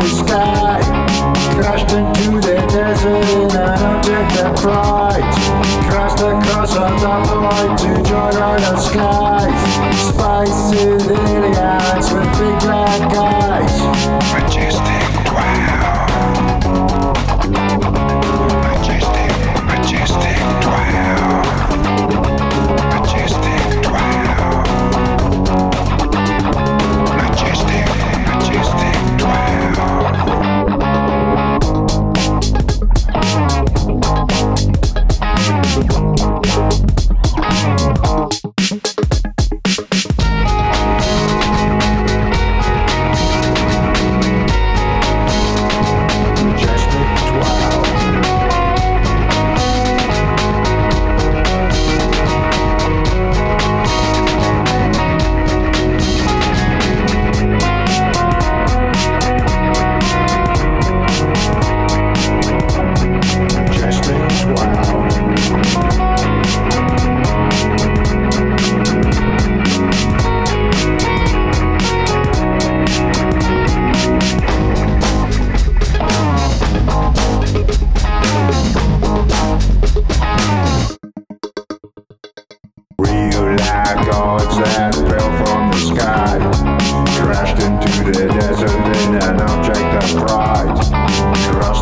the sky, crashed into the desert, and I did that fly. gods that fell from the sky, crashed into the desert in an object of pride, across